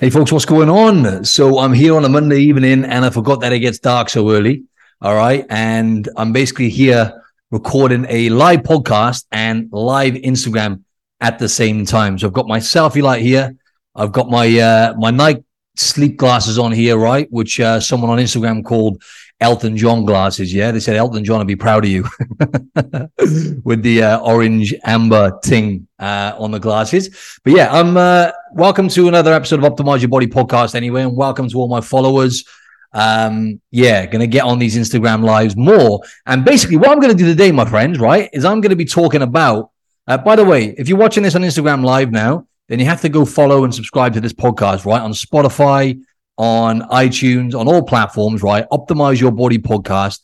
Hey, folks, what's going on? So, I'm here on a Monday evening and I forgot that it gets dark so early. All right. And I'm basically here recording a live podcast and live Instagram at the same time. So, I've got my selfie light here. I've got my uh, my night sleep glasses on here, right? Which uh, someone on Instagram called Elton John glasses. Yeah, they said Elton John would be proud of you with the uh, orange amber ting uh, on the glasses. But yeah, I'm uh, welcome to another episode of Optimize Your Body podcast. Anyway, and welcome to all my followers. Um, yeah, gonna get on these Instagram lives more. And basically, what I'm gonna do today, my friends, right, is I'm gonna be talking about. Uh, by the way, if you're watching this on Instagram live now, then you have to go follow and subscribe to this podcast, right, on Spotify on iTunes, on all platforms, right? Optimize Your Body podcast.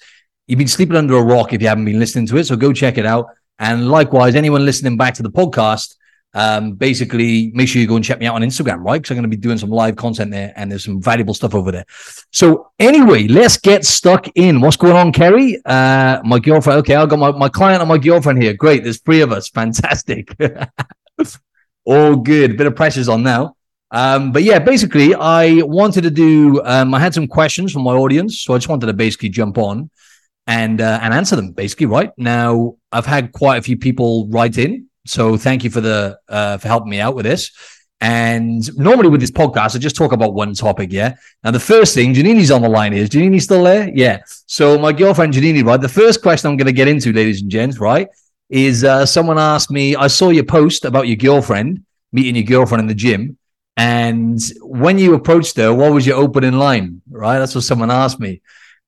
You've been sleeping under a rock if you haven't been listening to it. So go check it out. And likewise, anyone listening back to the podcast, um, basically make sure you go and check me out on Instagram, right? Because I'm going to be doing some live content there and there's some valuable stuff over there. So anyway, let's get stuck in. What's going on, Kerry? Uh, my girlfriend. Okay, I've got my, my client and my girlfriend here. Great. There's three of us. Fantastic. all good. Bit of pressure's on now. Um, but yeah, basically, I wanted to do. Um, I had some questions from my audience, so I just wanted to basically jump on and uh, and answer them. Basically, right now, I've had quite a few people write in, so thank you for the uh, for helping me out with this. And normally with this podcast, I just talk about one topic. Yeah. Now the first thing, Janini's on the line. Is Janini still there? Yeah. So my girlfriend Janini, right? The first question I'm going to get into, ladies and gents, right, is uh, someone asked me. I saw your post about your girlfriend meeting your girlfriend in the gym and when you approached her, what was your opening line? Right. That's what someone asked me.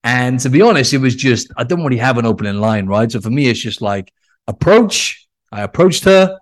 And to be honest, it was just, I don't really have an opening line. Right. So for me, it's just like approach. I approached her.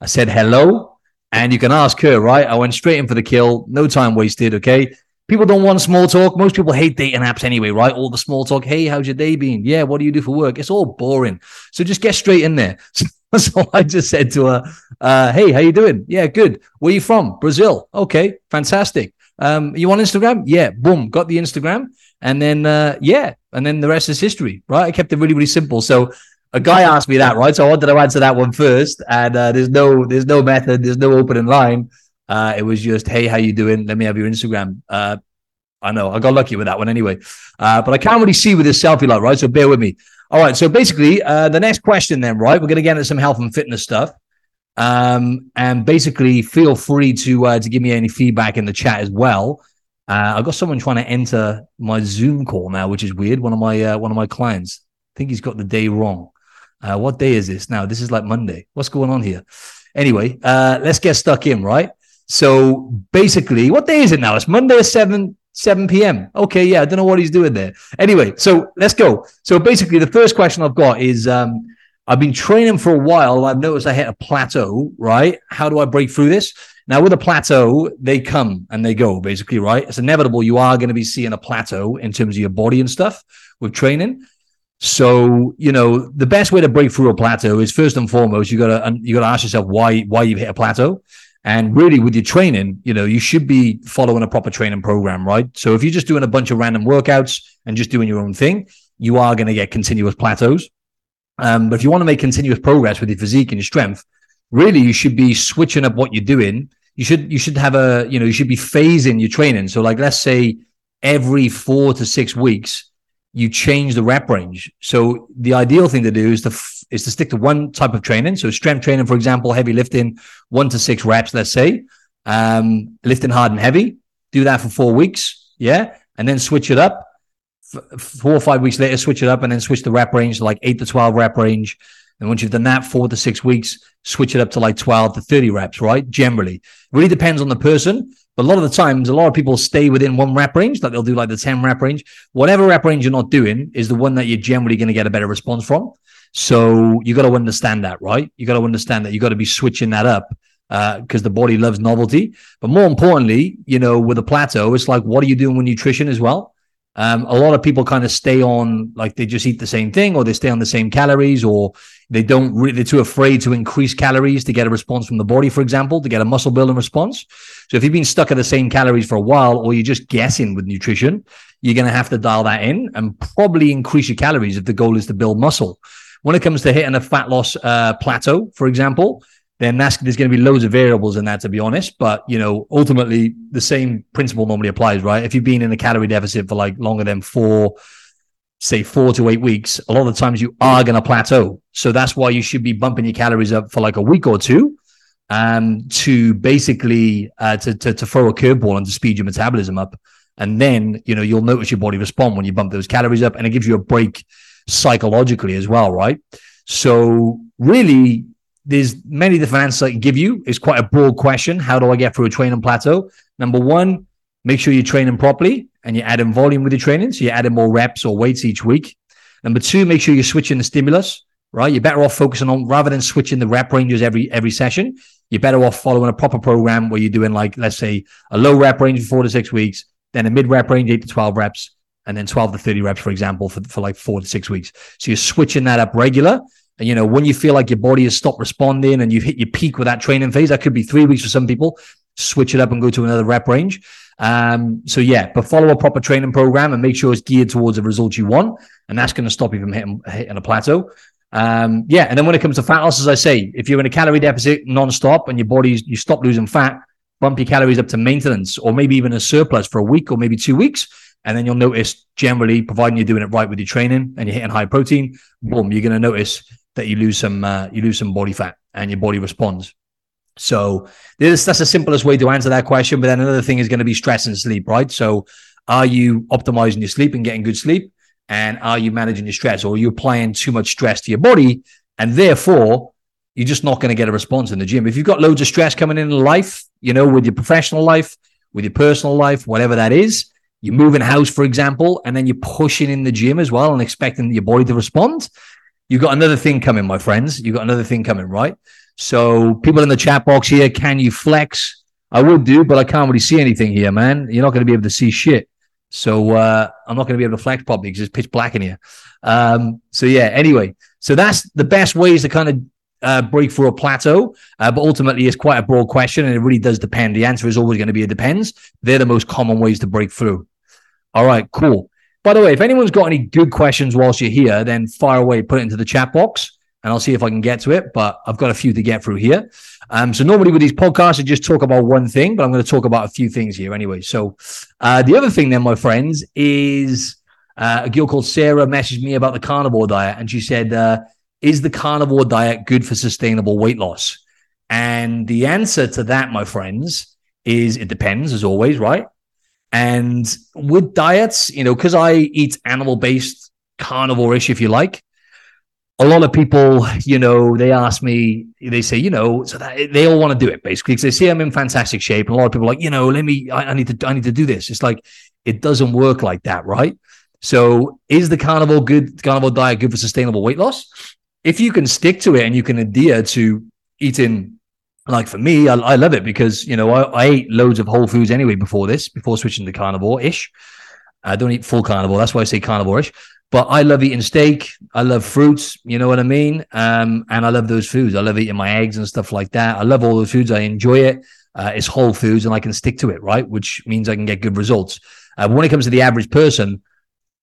I said hello. And you can ask her, right? I went straight in for the kill. No time wasted. Okay. People don't want small talk. Most people hate dating apps anyway, right? All the small talk. Hey, how's your day been? Yeah, what do you do for work? It's all boring. So just get straight in there. So I just said to her, uh, "Hey, how you doing? Yeah, good. Where you from? Brazil. Okay, fantastic. Um, you on Instagram? Yeah, boom, got the Instagram, and then uh, yeah, and then the rest is history, right? I kept it really, really simple. So a guy asked me that, right? So I wanted to answer that one first, and uh, there's no, there's no method, there's no opening line. Uh, it was just, hey, how you doing? Let me have your Instagram. Uh, I know I got lucky with that one anyway, uh, but I can't really see with this selfie light, right? So bear with me. All right. So basically, uh, the next question, then, right? We're going to get into some health and fitness stuff. Um, and basically, feel free to uh, to give me any feedback in the chat as well. Uh, I've got someone trying to enter my Zoom call now, which is weird. One of my uh, one of my clients. I think he's got the day wrong. Uh, what day is this now? This is like Monday. What's going on here? Anyway, uh, let's get stuck in, right? So basically, what day is it now? It's Monday, seven 7 p.m. Okay, yeah, I don't know what he's doing there. Anyway, so let's go. So basically, the first question I've got is um, I've been training for a while. I've noticed I hit a plateau, right? How do I break through this? Now, with a plateau, they come and they go, basically, right? It's inevitable. You are going to be seeing a plateau in terms of your body and stuff with training. So, you know, the best way to break through a plateau is first and foremost, you gotta you gotta ask yourself why why you've hit a plateau. And really, with your training, you know, you should be following a proper training program, right? So if you're just doing a bunch of random workouts and just doing your own thing, you are going to get continuous plateaus. Um, but if you want to make continuous progress with your physique and your strength, really, you should be switching up what you're doing. You should you should have a you know you should be phasing your training. So like let's say every four to six weeks, you change the rep range. So the ideal thing to do is to is to stick to one type of training. So strength training, for example, heavy lifting, one to six reps, let's say, um, lifting hard and heavy. Do that for four weeks, yeah, and then switch it up. F- four or five weeks later, switch it up, and then switch the rep range to like eight to twelve rep range. And once you've done that, four to six weeks, switch it up to like twelve to thirty reps. Right? Generally, really depends on the person. But a lot of the times, a lot of people stay within one rep range, like they'll do like the 10 rep range. Whatever rep range you're not doing is the one that you're generally going to get a better response from. So you got to understand that, right? You got to understand that you got to be switching that up because uh, the body loves novelty. But more importantly, you know, with a plateau, it's like, what are you doing with nutrition as well? Um, a lot of people kind of stay on like they just eat the same thing or they stay on the same calories or they don't really, they're too afraid to increase calories to get a response from the body, for example, to get a muscle building response. So if you've been stuck at the same calories for a while or you're just guessing with nutrition, you're going to have to dial that in and probably increase your calories if the goal is to build muscle. When it comes to hitting a fat loss uh, plateau, for example, then that's there's going to be loads of variables in that to be honest. But you know, ultimately the same principle normally applies, right? If you've been in a calorie deficit for like longer than four, say four to eight weeks, a lot of times you are going to plateau. So that's why you should be bumping your calories up for like a week or two um, to basically uh, to, to, to throw a curveball and to speed your metabolism up. And then, you know, you'll notice your body respond when you bump those calories up and it gives you a break psychologically as well, right? So really, there's many different answers I can give you. It's quite a broad question. How do I get through a training plateau? Number one, make sure you're training properly and you're adding volume with your training. So you're adding more reps or weights each week. Number two, make sure you're switching the stimulus, right? You're better off focusing on rather than switching the rep ranges every every session. You're better off following a proper program where you're doing like, let's say, a low rep range for four to six weeks, then a mid rep range, eight to 12 reps, and then 12 to 30 reps, for example, for, for like four to six weeks. So you're switching that up regular. And, you know, when you feel like your body has stopped responding and you've hit your peak with that training phase, that could be three weeks for some people, switch it up and go to another rep range. Um, so yeah, but follow a proper training program and make sure it's geared towards the results you want. And that's going to stop you from hitting, hitting a plateau. Um, yeah. And then when it comes to fat loss, as I say, if you're in a calorie deficit non-stop and your body's, you stop losing fat, bump your calories up to maintenance or maybe even a surplus for a week or maybe two weeks. And then you'll notice generally, providing you're doing it right with your training and you're hitting high protein, boom, you're going to notice that you lose some, uh, you lose some body fat and your body responds. So this, that's the simplest way to answer that question. But then another thing is going to be stress and sleep, right? So are you optimizing your sleep and getting good sleep? And are you managing your stress or are you applying too much stress to your body? And therefore, you're just not going to get a response in the gym. If you've got loads of stress coming in life, you know, with your professional life, with your personal life, whatever that is, you're moving house, for example, and then you're pushing in the gym as well and expecting your body to respond. You've got another thing coming, my friends. You've got another thing coming, right? So, people in the chat box here, can you flex? I would do, but I can't really see anything here, man. You're not going to be able to see shit. So uh, I'm not going to be able to flex properly because it's pitch black in here. Um, so yeah. Anyway, so that's the best ways to kind of uh, break through a plateau, uh, but ultimately it's quite a broad question and it really does depend. The answer is always going to be it depends. They're the most common ways to break through. All right, cool. By the way, if anyone's got any good questions whilst you're here, then fire away, put it into the chat box and I'll see if I can get to it. But I've got a few to get through here. Um, so normally with these podcasts, I just talk about one thing, but I'm going to talk about a few things here anyway. So uh, the other thing then, my friends, is uh, a girl called Sarah messaged me about the carnivore diet, and she said, uh, "Is the carnivore diet good for sustainable weight loss?" And the answer to that, my friends, is it depends, as always, right? And with diets, you know, because I eat animal based carnivore-ish, if you like, a lot of people, you know, they ask me, they say, you know, so that they all want to do it basically because they see I'm in fantastic shape, and a lot of people like, you know, let me, I, I, need to, I need to do this. It's like it doesn't work like that, right? So, is the carnivore good carnivore diet good for sustainable weight loss? If you can stick to it and you can adhere to eating, like for me, I, I love it because you know I, I ate loads of whole foods anyway before this, before switching to carnivore ish. I don't eat full carnivore. That's why I say carnivore ish. But I love eating steak. I love fruits. You know what I mean? Um, and I love those foods. I love eating my eggs and stuff like that. I love all those foods. I enjoy it. Uh, it's whole foods, and I can stick to it, right? Which means I can get good results. Uh, when it comes to the average person,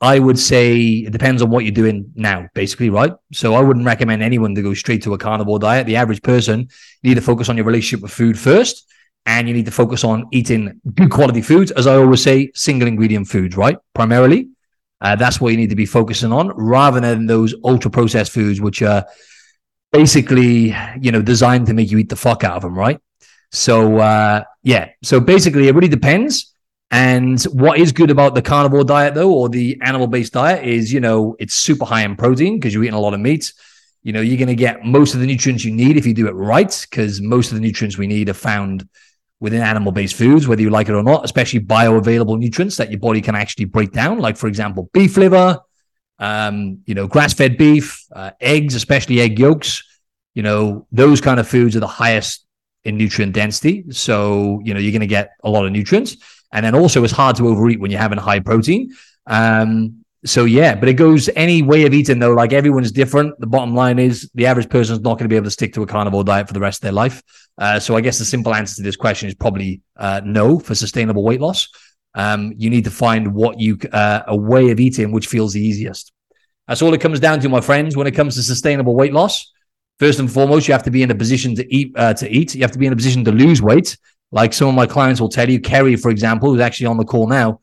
I would say it depends on what you're doing now, basically, right? So I wouldn't recommend anyone to go straight to a carnivore diet. The average person you need to focus on your relationship with food first, and you need to focus on eating good quality foods, as I always say, single ingredient foods, right? Primarily. Uh, that's what you need to be focusing on rather than those ultra processed foods, which are basically, you know, designed to make you eat the fuck out of them, right? So, uh, yeah. So basically, it really depends. And what is good about the carnivore diet, though, or the animal based diet, is, you know, it's super high in protein because you're eating a lot of meat. You know, you're going to get most of the nutrients you need if you do it right, because most of the nutrients we need are found within animal based foods, whether you like it or not, especially bioavailable nutrients that your body can actually break down, like, for example, beef liver, um, you know, grass fed beef, uh, eggs, especially egg yolks. You know, those kind of foods are the highest in nutrient density. So, you know, you're going to get a lot of nutrients. And then also, it's hard to overeat when you're having high protein. Um, so yeah, but it goes any way of eating though. Like everyone's different. The bottom line is the average person is not going to be able to stick to a carnivore diet for the rest of their life. Uh, so I guess the simple answer to this question is probably uh, no for sustainable weight loss. Um, you need to find what you uh, a way of eating which feels the easiest. That's all it comes down to, my friends. When it comes to sustainable weight loss, first and foremost, you have to be in a position to eat. Uh, to eat, you have to be in a position to lose weight. Like some of my clients will tell you, Kerry, for example, who's actually on the call now.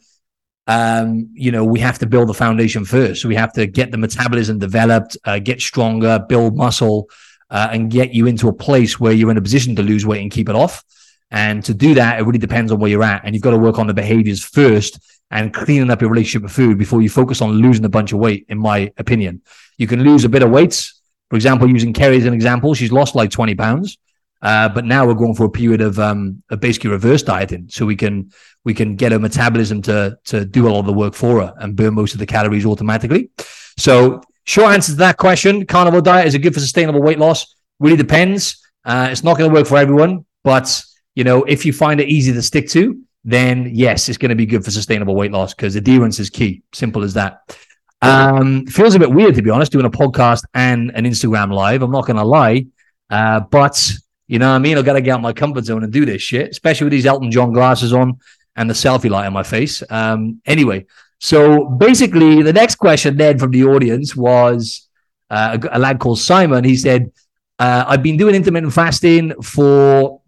Um, you know, we have to build the foundation first. So we have to get the metabolism developed, uh, get stronger, build muscle, uh, and get you into a place where you're in a position to lose weight and keep it off. And to do that, it really depends on where you're at. And you've got to work on the behaviors first and cleaning up your relationship with food before you focus on losing a bunch of weight, in my opinion. You can lose a bit of weight. For example, using Kerry as an example, she's lost like 20 pounds. Uh, but now we're going for a period of, um, basically reverse dieting. So we can, we can get her metabolism to, to do a lot of the work for her and burn most of the calories automatically. So short answer to that question, carnivore diet, is it good for sustainable weight loss? Really depends. Uh, it's not going to work for everyone, but you know, if you find it easy to stick to, then yes, it's going to be good for sustainable weight loss because adherence is key. Simple as that. Um, feels a bit weird to be honest, doing a podcast and an Instagram live. I'm not going to lie, uh, but you know what I mean. I got to get out my comfort zone and do this shit, especially with these Elton John glasses on and the selfie light on my face. Um, anyway, so basically, the next question then from the audience was uh, a, a lad called Simon. He said, uh, "I've been doing intermittent fasting for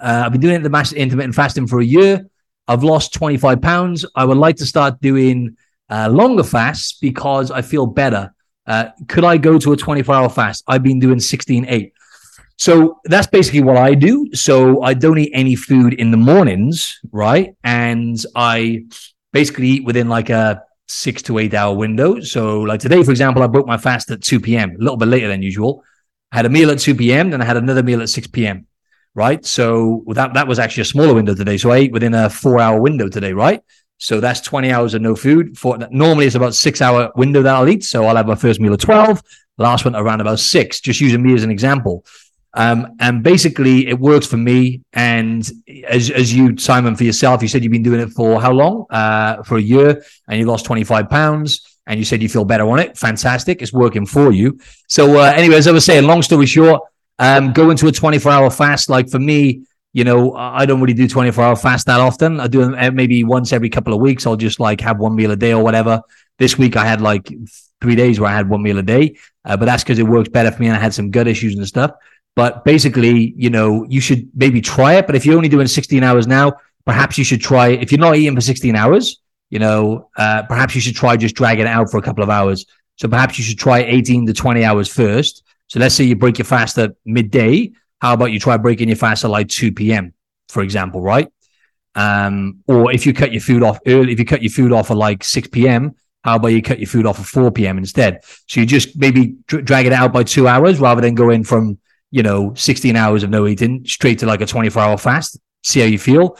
uh, I've been doing intermittent fasting for a year. I've lost 25 pounds. I would like to start doing uh, longer fasts because I feel better. Uh, could I go to a 24 hour fast? I've been doing 16 8. So that's basically what I do. So I don't eat any food in the mornings, right? And I basically eat within like a six to eight hour window. So, like today, for example, I broke my fast at 2 p.m., a little bit later than usual. I had a meal at 2 p.m., then I had another meal at 6 p.m right? So that that was actually a smaller window today. So I ate within a four hour window today, right? So that's 20 hours of no food. For normally it's about six hour window that I'll eat. So I'll have my first meal at 12, last one around about six, just using me as an example. Um, and basically it works for me. And as, as you, Simon, for yourself, you said you've been doing it for how long? Uh, for a year and you lost 25 pounds and you said you feel better on it. Fantastic. It's working for you. So, uh, anyway, as I was saying, long story short, um, go into a 24 hour fast, like for me, you know, I don't really do 24 hour fast that often. I do uh, maybe once every couple of weeks. I'll just like have one meal a day or whatever. This week I had like three days where I had one meal a day, uh, but that's because it works better for me and I had some gut issues and stuff. But basically, you know, you should maybe try it. But if you're only doing 16 hours now, perhaps you should try If you're not eating for 16 hours, you know, uh, perhaps you should try just dragging it out for a couple of hours. So perhaps you should try 18 to 20 hours first so let's say you break your fast at midday. How about you try breaking your fast at like 2 p.m., for example, right? Um, or if you cut your food off early, if you cut your food off at like 6 p.m., how about you cut your food off at 4 p.m. instead? So you just maybe dr- drag it out by two hours rather than going from, you know, 16 hours of no eating straight to like a 24 hour fast. See how you feel.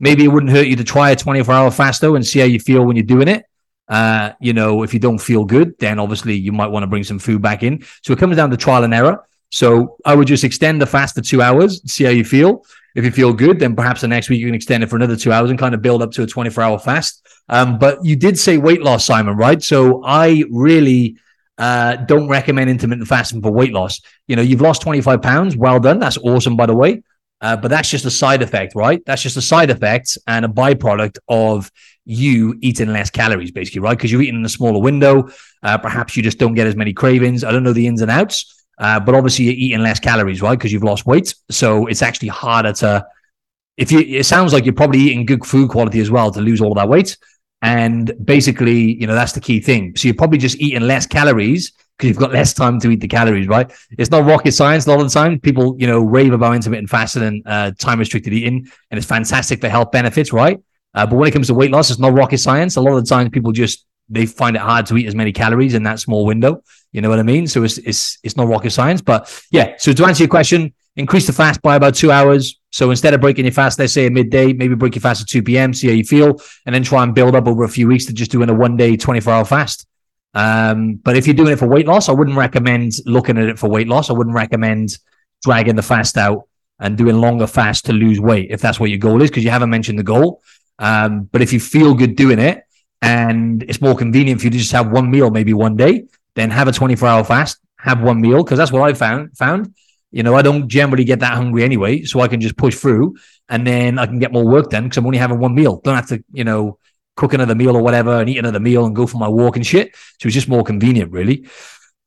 Maybe it wouldn't hurt you to try a 24 hour fast though and see how you feel when you're doing it. Uh, you know, if you don't feel good, then obviously you might want to bring some food back in. So it comes down to trial and error. So I would just extend the fast to two hours, see how you feel. If you feel good, then perhaps the next week you can extend it for another two hours and kind of build up to a 24 hour fast. Um, but you did say weight loss, Simon, right? So I really uh, don't recommend intermittent fasting for weight loss. You know, you've lost 25 pounds. Well done. That's awesome, by the way. Uh, but that's just a side effect, right? That's just a side effect and a byproduct of you eating less calories, basically, right? Because you're eating in a smaller window. Uh, perhaps you just don't get as many cravings. I don't know the ins and outs, uh, but obviously you're eating less calories, right? Because you've lost weight. So it's actually harder to, if you, it sounds like you're probably eating good food quality as well to lose all of that weight. And basically, you know, that's the key thing. So you're probably just eating less calories because you've got less time to eat the calories, right? It's not rocket science a lot of the time. People, you know, rave about intermittent fasting and uh, time restricted eating, and it's fantastic for health benefits, right? Uh, but when it comes to weight loss, it's not rocket science. A lot of the time, people just they find it hard to eat as many calories in that small window. You know what I mean? So it's it's it's not rocket science. But yeah, so to answer your question, increase the fast by about two hours. So instead of breaking your fast, let's say at midday, maybe break your fast at 2 p.m., see how you feel, and then try and build up over a few weeks to just doing a one day, 24 hour fast. Um, but if you're doing it for weight loss, I wouldn't recommend looking at it for weight loss. I wouldn't recommend dragging the fast out and doing longer fast to lose weight if that's what your goal is, because you haven't mentioned the goal. Um, but if you feel good doing it and it's more convenient for you to just have one meal, maybe one day, then have a 24 hour fast, have one meal. Cause that's what I found, found, you know, I don't generally get that hungry anyway. So I can just push through and then I can get more work done because I'm only having one meal. Don't have to, you know, cook another meal or whatever and eat another meal and go for my walk and shit. So it's just more convenient really.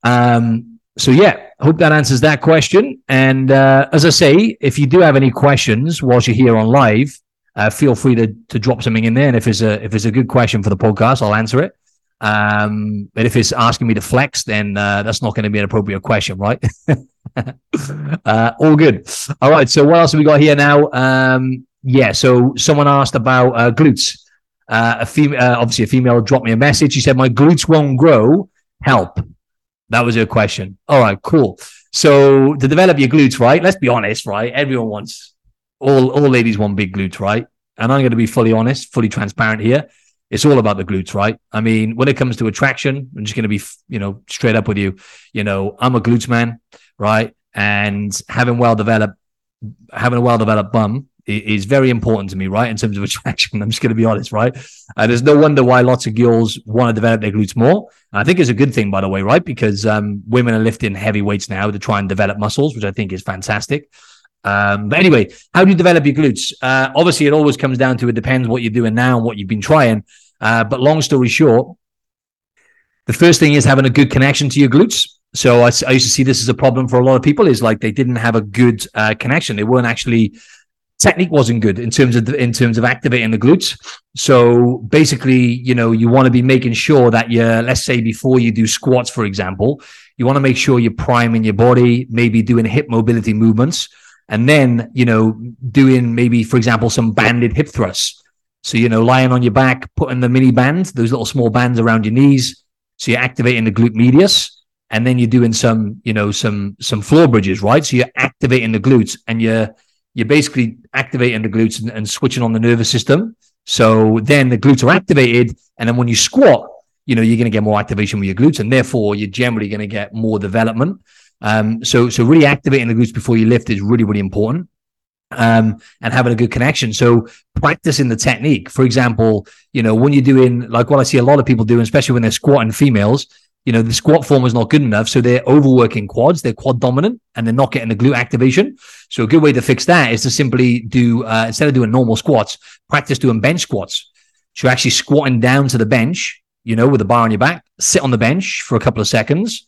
Um, so yeah, hope that answers that question. And uh, as I say, if you do have any questions whilst you're here on live, uh, feel free to to drop something in there. And if it's a if it's a good question for the podcast, I'll answer it. Um, but if it's asking me to flex, then uh, that's not going to be an appropriate question, right? uh, all good. All right. So what else have we got here now? Um, yeah. So someone asked about uh, glutes. Uh, a female, uh, obviously a female dropped me a message. She said, "My glutes won't grow. Help." That was her question. All right, cool. So to develop your glutes, right? Let's be honest, right? Everyone wants all all ladies want big glutes, right? And I'm going to be fully honest, fully transparent here. It's all about the glutes, right? I mean, when it comes to attraction, I'm just going to be, you know, straight up with you. You know, I'm a glutes man, right? And having well developed, having a well developed bum is very important to me, right? In terms of attraction, I'm just going to be honest, right? And there's no wonder why lots of girls want to develop their glutes more. I think it's a good thing, by the way, right? Because um, women are lifting heavy weights now to try and develop muscles, which I think is fantastic. Um, but anyway, how do you develop your glutes? Uh, obviously, it always comes down to it depends what you're doing now and what you've been trying. Uh, but long story short, the first thing is having a good connection to your glutes. So I, I, used to see this as a problem for a lot of people is like they didn't have a good uh, connection. They weren't actually technique wasn't good in terms of the, in terms of activating the glutes. So basically, you know, you want to be making sure that you let's say before you do squats, for example, you want to make sure you're priming your body, maybe doing hip mobility movements, and then you know doing maybe, for example, some banded hip thrusts. So you know, lying on your back, putting the mini bands, those little small bands around your knees. So you're activating the glute medius and then you're doing some, you know, some some floor bridges, right? So you're activating the glutes and you're you're basically activating the glutes and, and, switching on the nervous system. So then the glutes are activated, and then when you squat, you know you're going to get more activation with your glutes, and therefore you're generally going to get more development. Um, so so really activating the glutes before you lift is really really important. Um, and having a good connection. So practicing the technique. For example, you know, when you're doing like what I see a lot of people doing, especially when they're squatting females, you know, the squat form is not good enough. So they're overworking quads, they're quad dominant, and they're not getting the glute activation. So a good way to fix that is to simply do, uh, instead of doing normal squats, practice doing bench squats. So actually squatting down to the bench, you know, with a bar on your back, sit on the bench for a couple of seconds,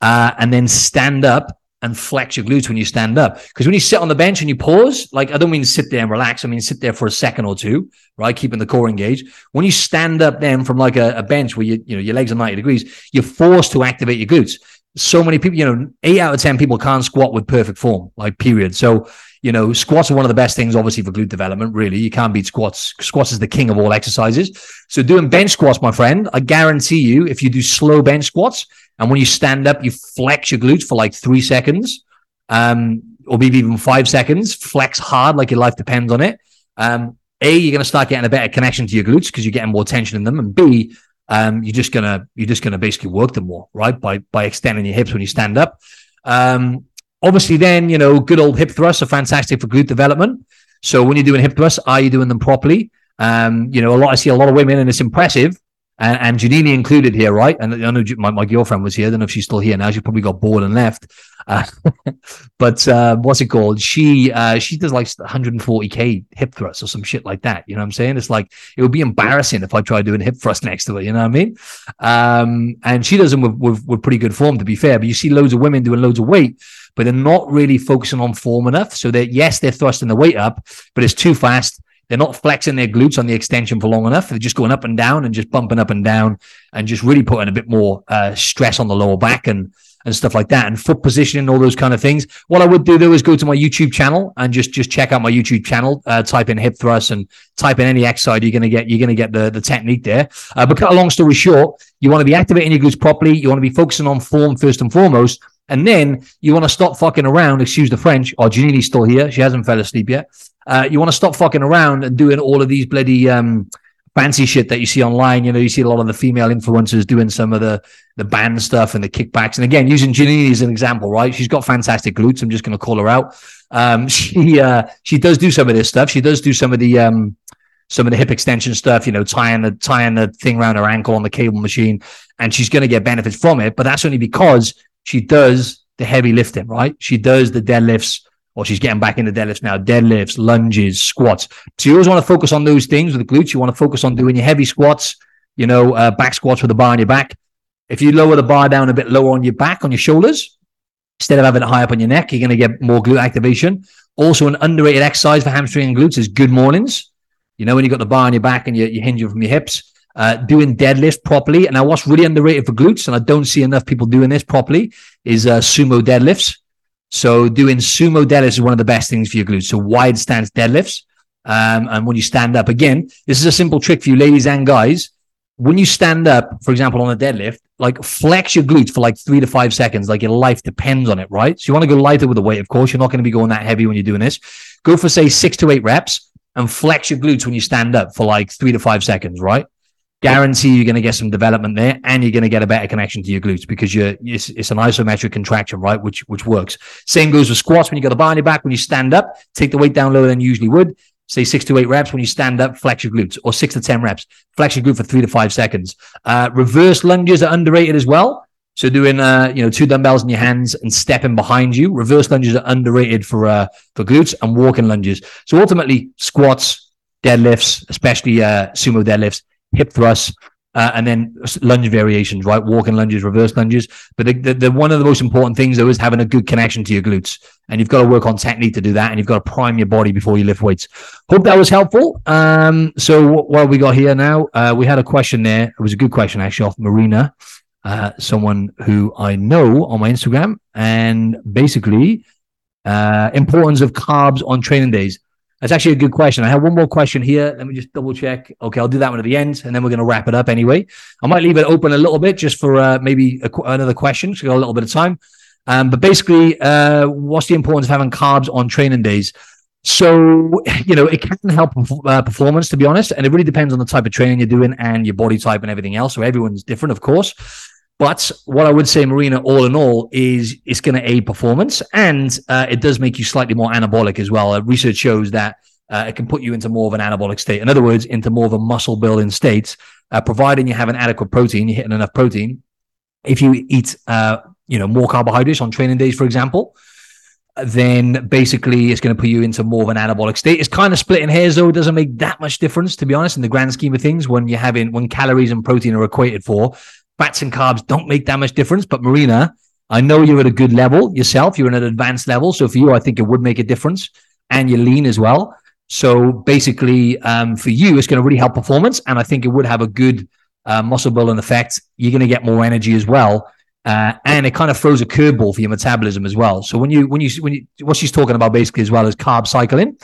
uh, and then stand up and flex your glutes when you stand up. Because when you sit on the bench and you pause, like I don't mean sit there and relax. I mean sit there for a second or two, right? Keeping the core engaged. When you stand up then from like a, a bench where you, you know, your legs are 90 degrees, you're forced to activate your glutes. So many people, you know, eight out of 10 people can't squat with perfect form, like period. So, you know, squats are one of the best things, obviously, for glute development. Really, you can't beat squats. Squats is the king of all exercises. So, doing bench squats, my friend, I guarantee you, if you do slow bench squats, and when you stand up, you flex your glutes for like three seconds, um, or maybe even five seconds. Flex hard, like your life depends on it. Um, a, you're going to start getting a better connection to your glutes because you're getting more tension in them, and B, um, you're just gonna you're just gonna basically work them more, right? By by extending your hips when you stand up. Um, obviously, then you know, good old hip thrusts are fantastic for glute development. So when you're doing hip thrusts, are you doing them properly? Um, you know, a lot I see a lot of women, and it's impressive and, and Janini included here, right? And I know my, my girlfriend was here. I don't know if she's still here now. She probably got bored and left. Uh, but uh, what's it called? She uh, she does like 140k hip thrusts or some shit like that. You know what I'm saying? It's like it would be embarrassing if I tried doing hip thrust next to her. You know what I mean? Um, and she does them with, with, with pretty good form, to be fair. But you see loads of women doing loads of weight, but they're not really focusing on form enough. So that yes, they're thrusting the weight up, but it's too fast. They're not flexing their glutes on the extension for long enough. They're just going up and down and just bumping up and down and just really putting a bit more uh, stress on the lower back and and stuff like that and foot positioning all those kind of things. What i would do though is go to my youtube channel and just just check out my youtube channel uh, type in hip thrust and type in any exercise you're going to get you're going to get the the technique there. Uh, but cut a long story short you want to be activating your glutes properly. You want to be focusing on form first and foremost and then you want to stop fucking around excuse the french oh janini's still here she hasn't fell asleep yet uh, you want to stop fucking around and doing all of these bloody um, fancy shit that you see online. You know, you see a lot of the female influencers doing some of the the band stuff and the kickbacks. And again, using Janini as an example, right? She's got fantastic glutes. I'm just going to call her out. Um, she uh, she does do some of this stuff. She does do some of the um, some of the hip extension stuff. You know, tying the tying the thing around her ankle on the cable machine, and she's going to get benefits from it. But that's only because she does the heavy lifting, right? She does the deadlifts or she's getting back into deadlifts now, deadlifts, lunges, squats. So you always want to focus on those things with the glutes. You want to focus on doing your heavy squats, you know, uh, back squats with the bar on your back. If you lower the bar down a bit lower on your back, on your shoulders, Instead of having it high up on your neck, you're going to get more glute activation. Also, an underrated exercise for hamstring and glutes is good mornings. You know, when you've got the bar on your back and you, you hinge from your hips, uh, doing deadlift properly. And now, what's really underrated for glutes, and I don't see enough people doing this properly, is uh, sumo deadlifts. So, doing sumo deadlifts is one of the best things for your glutes. So, wide stance deadlifts. Um, and when you stand up, again, this is a simple trick for you, ladies and guys. When you stand up, for example, on a deadlift, like flex your glutes for like three to five seconds, like your life depends on it, right? So you want to go lighter with the weight, of course. You're not going to be going that heavy when you're doing this. Go for, say, six to eight reps and flex your glutes when you stand up for like three to five seconds, right? Guarantee you're going to get some development there and you're going to get a better connection to your glutes because you're, it's, it's an isometric contraction, right? Which, which works. Same goes with squats. When you got the bar on your back, when you stand up, take the weight down lower than you usually would say six to eight reps when you stand up, flex your glutes, or six to 10 reps, flex your glute for three to five seconds. Uh, reverse lunges are underrated as well. So doing, uh, you know, two dumbbells in your hands and stepping behind you. Reverse lunges are underrated for, uh, for glutes and walking lunges. So ultimately squats, deadlifts, especially, uh, sumo deadlifts, hip thrusts, uh, and then lunge variations, right? Walking lunges, reverse lunges. But the, the, the, one of the most important things though is having a good connection to your glutes, and you've got to work on technique to do that, and you've got to prime your body before you lift weights. Hope that was helpful. Um, so what, we got here now? Uh, we had a question there. It was a good question actually off Marina, uh, someone who I know on my Instagram, and basically uh, importance of carbs on training days. That's actually a good question. I have one more question here. Let me just double check. Okay, I'll do that one at the end, and then we're going to wrap it up anyway. I might leave it open a little bit just for uh, maybe a, another question. So got a little bit of time. Um, but basically, uh, what's the importance of having carbs on training days? So, you know, it can help uh, performance, to be honest. And it really depends on the type of training you're doing and your body type and everything else. So everyone's different, of course. But what I would say, Marina, all in all, is it's going to aid performance and uh, it does make you slightly more anabolic as well. Uh, research shows that uh, it can put you into more of an anabolic state. In other words, into more of a muscle building state, uh, providing you have an adequate protein, you're hitting enough protein. If you eat, uh, you know, more carbohydrates on training days, for example, then basically it's going to put you into more of an anabolic state. It's kind of splitting hairs, though. It doesn't make that much difference, to be honest, in the grand scheme of things when you're having when calories and protein are equated for fats and carbs don't make that much difference. But Marina, I know you're at a good level yourself. You're at an advanced level. So for you, I think it would make a difference. And you're lean as well. So basically, um, for you, it's going to really help performance. And I think it would have a good uh, muscle building effect. You're going to get more energy as well. Uh, and it kind of throws a curveball for your metabolism as well. So when you, when you, when you, what she's talking about basically as well is carb cycling.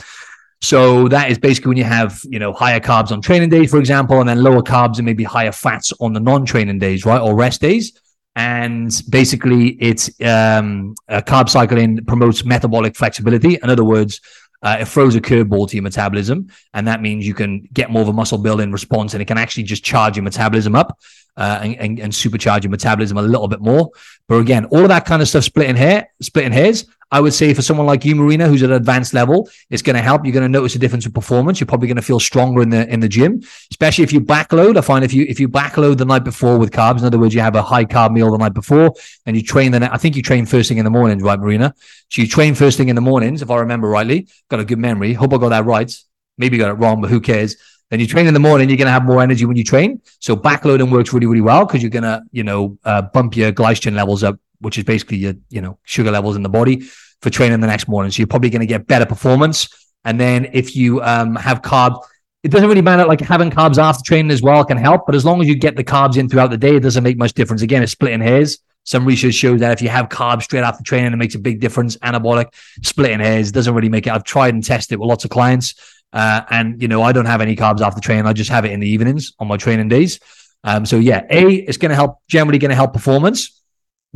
So that is basically when you have, you know, higher carbs on training days, for example, and then lower carbs and maybe higher fats on the non-training days, right? Or rest days. And basically it's um, uh, carb cycling promotes metabolic flexibility. In other words, uh, it throws a curveball to your metabolism. And that means you can get more of a muscle building response and it can actually just charge your metabolism up uh, and, and, and, supercharge your metabolism a little bit more. But again, all of that kind of stuff splitting hair, splitting hairs. I would say for someone like you, Marina, who's at an advanced level, it's going to help. You're going to notice a difference in performance. You're probably going to feel stronger in the in the gym, especially if you backload. I find if you if you backload the night before with carbs, in other words, you have a high carb meal the night before, and you train the. I think you train first thing in the mornings, right, Marina? So you train first thing in the mornings, if I remember rightly. Got a good memory. Hope I got that right. Maybe got it wrong, but who cares? Then you train in the morning, you're going to have more energy when you train. So backloading works really, really well because you're going to, you know, uh, bump your glycogen levels up, which is basically your, you know, sugar levels in the body for training the next morning. So you're probably going to get better performance. And then if you um, have carbs, it doesn't really matter. Like having carbs after training as well can help, but as long as you get the carbs in throughout the day, it doesn't make much difference. Again, it's splitting hairs. Some research shows that if you have carbs straight after training, it makes a big difference. Anabolic, splitting hairs doesn't really make it. I've tried and tested it with lots of clients. Uh, and you know, I don't have any carbs after training. I just have it in the evenings on my training days. Um, so yeah, A, it's going to help, generally going to help performance.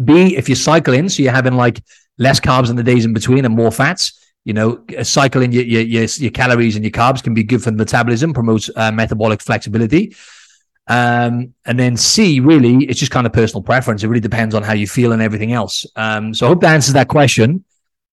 B, if you're cycling, so you're having like less carbs in the days in between and more fats, you know, cycling your, your, your, your calories and your carbs can be good for the metabolism, promotes uh, metabolic flexibility. Um, and then C, really, it's just kind of personal preference. It really depends on how you feel and everything else. Um, so I hope that answers that question.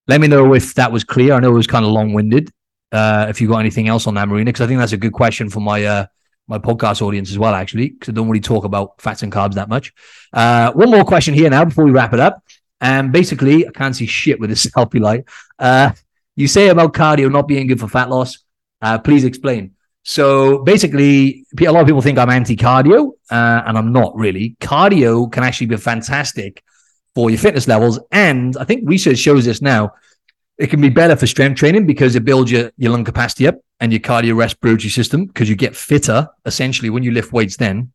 Let me know if that was clear. I know it was kind of long winded uh, if you've got anything else on that, Marina, because I think that's a good question for my uh, my podcast audience as well, actually, because I don't really talk about fats and carbs that much. Uh, one more question here now before we wrap it up. And basically, I can't see shit with this selfie light. Uh, you say about cardio not being good for fat loss. Uh, please explain. So basically, a lot of people think I'm anti cardio, uh, and I'm not really. Cardio can actually be fantastic for your fitness levels. And I think research shows this now. It can be better for strength training because it builds your, your lung capacity up and your cardiorespiratory system because you get fitter essentially when you lift weights then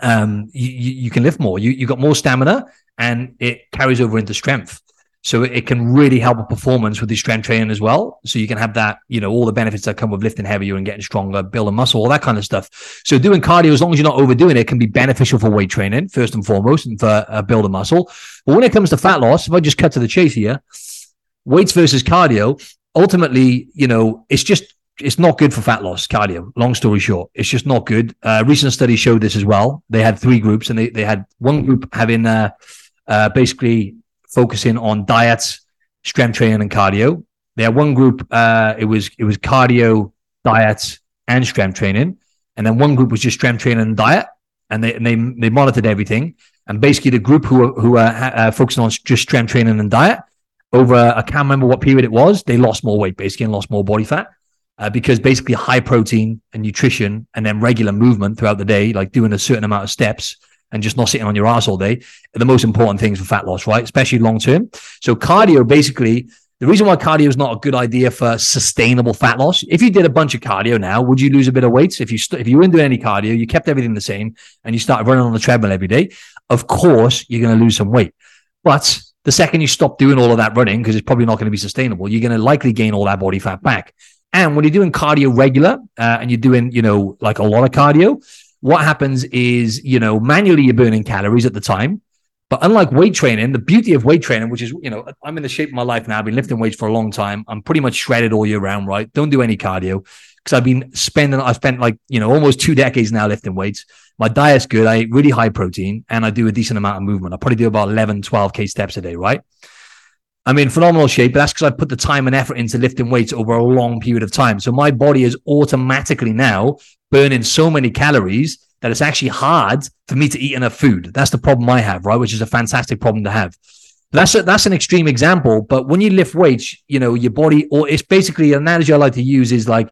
um, you, you can lift more. You you got more stamina, and it carries over into strength. So it can really help a performance with the strength training as well. So you can have that, you know, all the benefits that come with lifting heavier and getting stronger, building muscle, all that kind of stuff. So doing cardio, as long as you're not overdoing it, can be beneficial for weight training first and foremost, and for uh, building muscle. But when it comes to fat loss, if I just cut to the chase here, weights versus cardio, ultimately, you know, it's just it's not good for fat loss cardio long story short. It's just not good. Uh, recent studies showed this as well. They had three groups and they, they had one group having uh, uh, basically focusing on diets strength training and cardio. They had one group uh, it was it was cardio diets and strength training. And then one group was just strength training and diet. And they and they, they monitored everything. And basically the group who who are uh, focusing on just strength training and diet over i can't remember what period it was they lost more weight basically and lost more body fat uh, because basically high protein and nutrition and then regular movement throughout the day, like doing a certain amount of steps and just not sitting on your ass all day, are the most important things for fat loss, right? Especially long term. So cardio, basically, the reason why cardio is not a good idea for sustainable fat loss. If you did a bunch of cardio now, would you lose a bit of weight? If you st- if you weren't doing any cardio, you kept everything the same, and you started running on the treadmill every day, of course you're going to lose some weight. But the second you stop doing all of that running, because it's probably not going to be sustainable, you're going to likely gain all that body fat back. And when you're doing cardio regular uh, and you're doing, you know, like a lot of cardio, what happens is, you know, manually you're burning calories at the time. But unlike weight training, the beauty of weight training, which is, you know, I'm in the shape of my life now. I've been lifting weights for a long time. I'm pretty much shredded all year round, right? Don't do any cardio because I've been spending, I've spent like, you know, almost two decades now lifting weights. My diet's good. I eat really high protein and I do a decent amount of movement. I probably do about 11, 12 K steps a day, right? I'm in phenomenal shape, but that's because I put the time and effort into lifting weights over a long period of time. So my body is automatically now burning so many calories that it's actually hard for me to eat enough food. That's the problem I have, right? Which is a fantastic problem to have. That's a, that's an extreme example, but when you lift weights, you know your body, or it's basically an analogy I like to use is like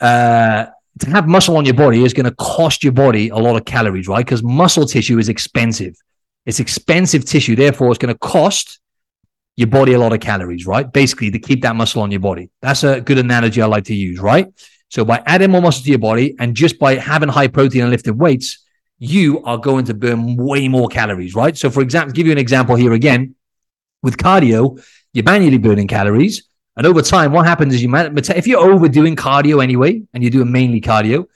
uh, to have muscle on your body is going to cost your body a lot of calories, right? Because muscle tissue is expensive. It's expensive tissue, therefore, it's going to cost your body a lot of calories, right? Basically, to keep that muscle on your body. That's a good analogy I like to use, right? So by adding more muscle to your body and just by having high protein and lifting weights, you are going to burn way more calories, right? So for example, give you an example here again, with cardio, you're manually burning calories. And over time, what happens is you, if you're overdoing cardio anyway, and you're doing mainly cardio,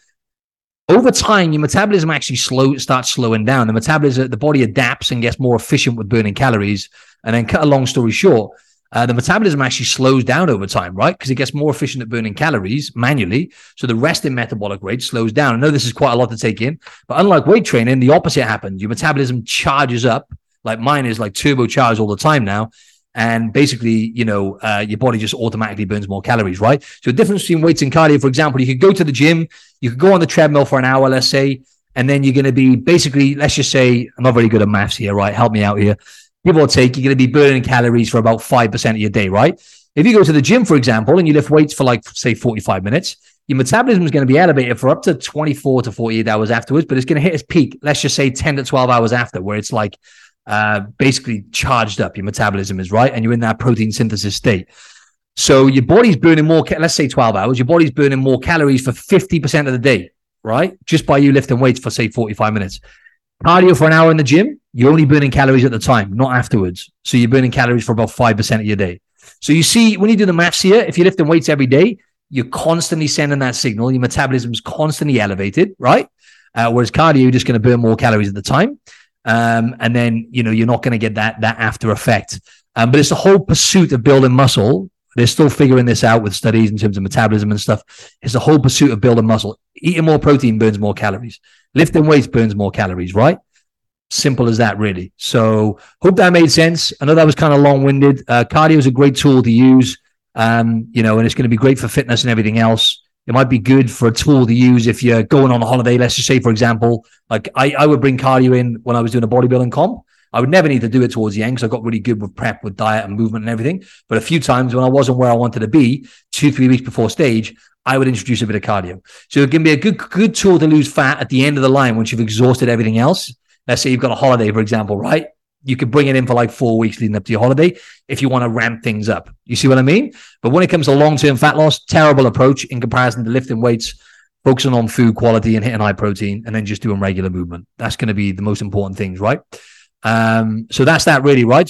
over time, your metabolism actually slow starts slowing down. The metabolism, the body adapts and gets more efficient with burning calories. And then, cut a long story short, uh, the metabolism actually slows down over time, right? Because it gets more efficient at burning calories manually. So the resting metabolic rate slows down. I know this is quite a lot to take in, but unlike weight training, the opposite happens. Your metabolism charges up, like mine is like turbocharged all the time now. And basically, you know, uh, your body just automatically burns more calories, right? So the difference between weights and cardio, for example, you could go to the gym, you could go on the treadmill for an hour, let's say, and then you're going to be basically, let's just say, I'm not very good at maths here, right? Help me out here give or take, you're going to be burning calories for about 5% of your day, right? If you go to the gym, for example, and you lift weights for like, say, 45 minutes, your metabolism is going to be elevated for up to 24 to 48 hours afterwards, but it's going to hit its peak, let's just say 10 to 12 hours after, where it's like uh, basically charged up. Your metabolism is right, and you're in that protein synthesis state. So your body's burning more, let's say 12 hours, your body's burning more calories for 50% of the day, right? Just by you lifting weights for, say, 45 minutes. Cardio for an hour in the gym, you're only burning calories at the time, not afterwards. So you're burning calories for about 5% of your day. So you see, when you do the maths here, if you're lifting weights every day, you're constantly sending that signal. Your metabolism is constantly elevated, right? Uh, whereas cardio, you're just going to burn more calories at the time. Um, and then, you know, you're not going to get that, that after effect. Um, but it's the whole pursuit of building muscle. They're still figuring this out with studies in terms of metabolism and stuff. It's the whole pursuit of building muscle. Eating more protein burns more calories. Lifting weights burns more calories, right? Simple as that, really. So, hope that made sense. I know that was kind of long winded. Uh, cardio is a great tool to use, um, you know, and it's going to be great for fitness and everything else. It might be good for a tool to use if you're going on a holiday. Let's just say, for example, like I, I would bring cardio in when I was doing a bodybuilding comp. I would never need to do it towards the end because I got really good with prep, with diet and movement and everything. But a few times when I wasn't where I wanted to be, two, three weeks before stage, I would introduce a bit of cardio. So it can be a good, good tool to lose fat at the end of the line once you've exhausted everything else. Let's say you've got a holiday, for example, right? You could bring it in for like four weeks leading up to your holiday if you want to ramp things up. You see what I mean? But when it comes to long term fat loss, terrible approach in comparison to lifting weights, focusing on food quality and hitting high protein, and then just doing regular movement. That's going to be the most important things, right? Um, so that's that really, right?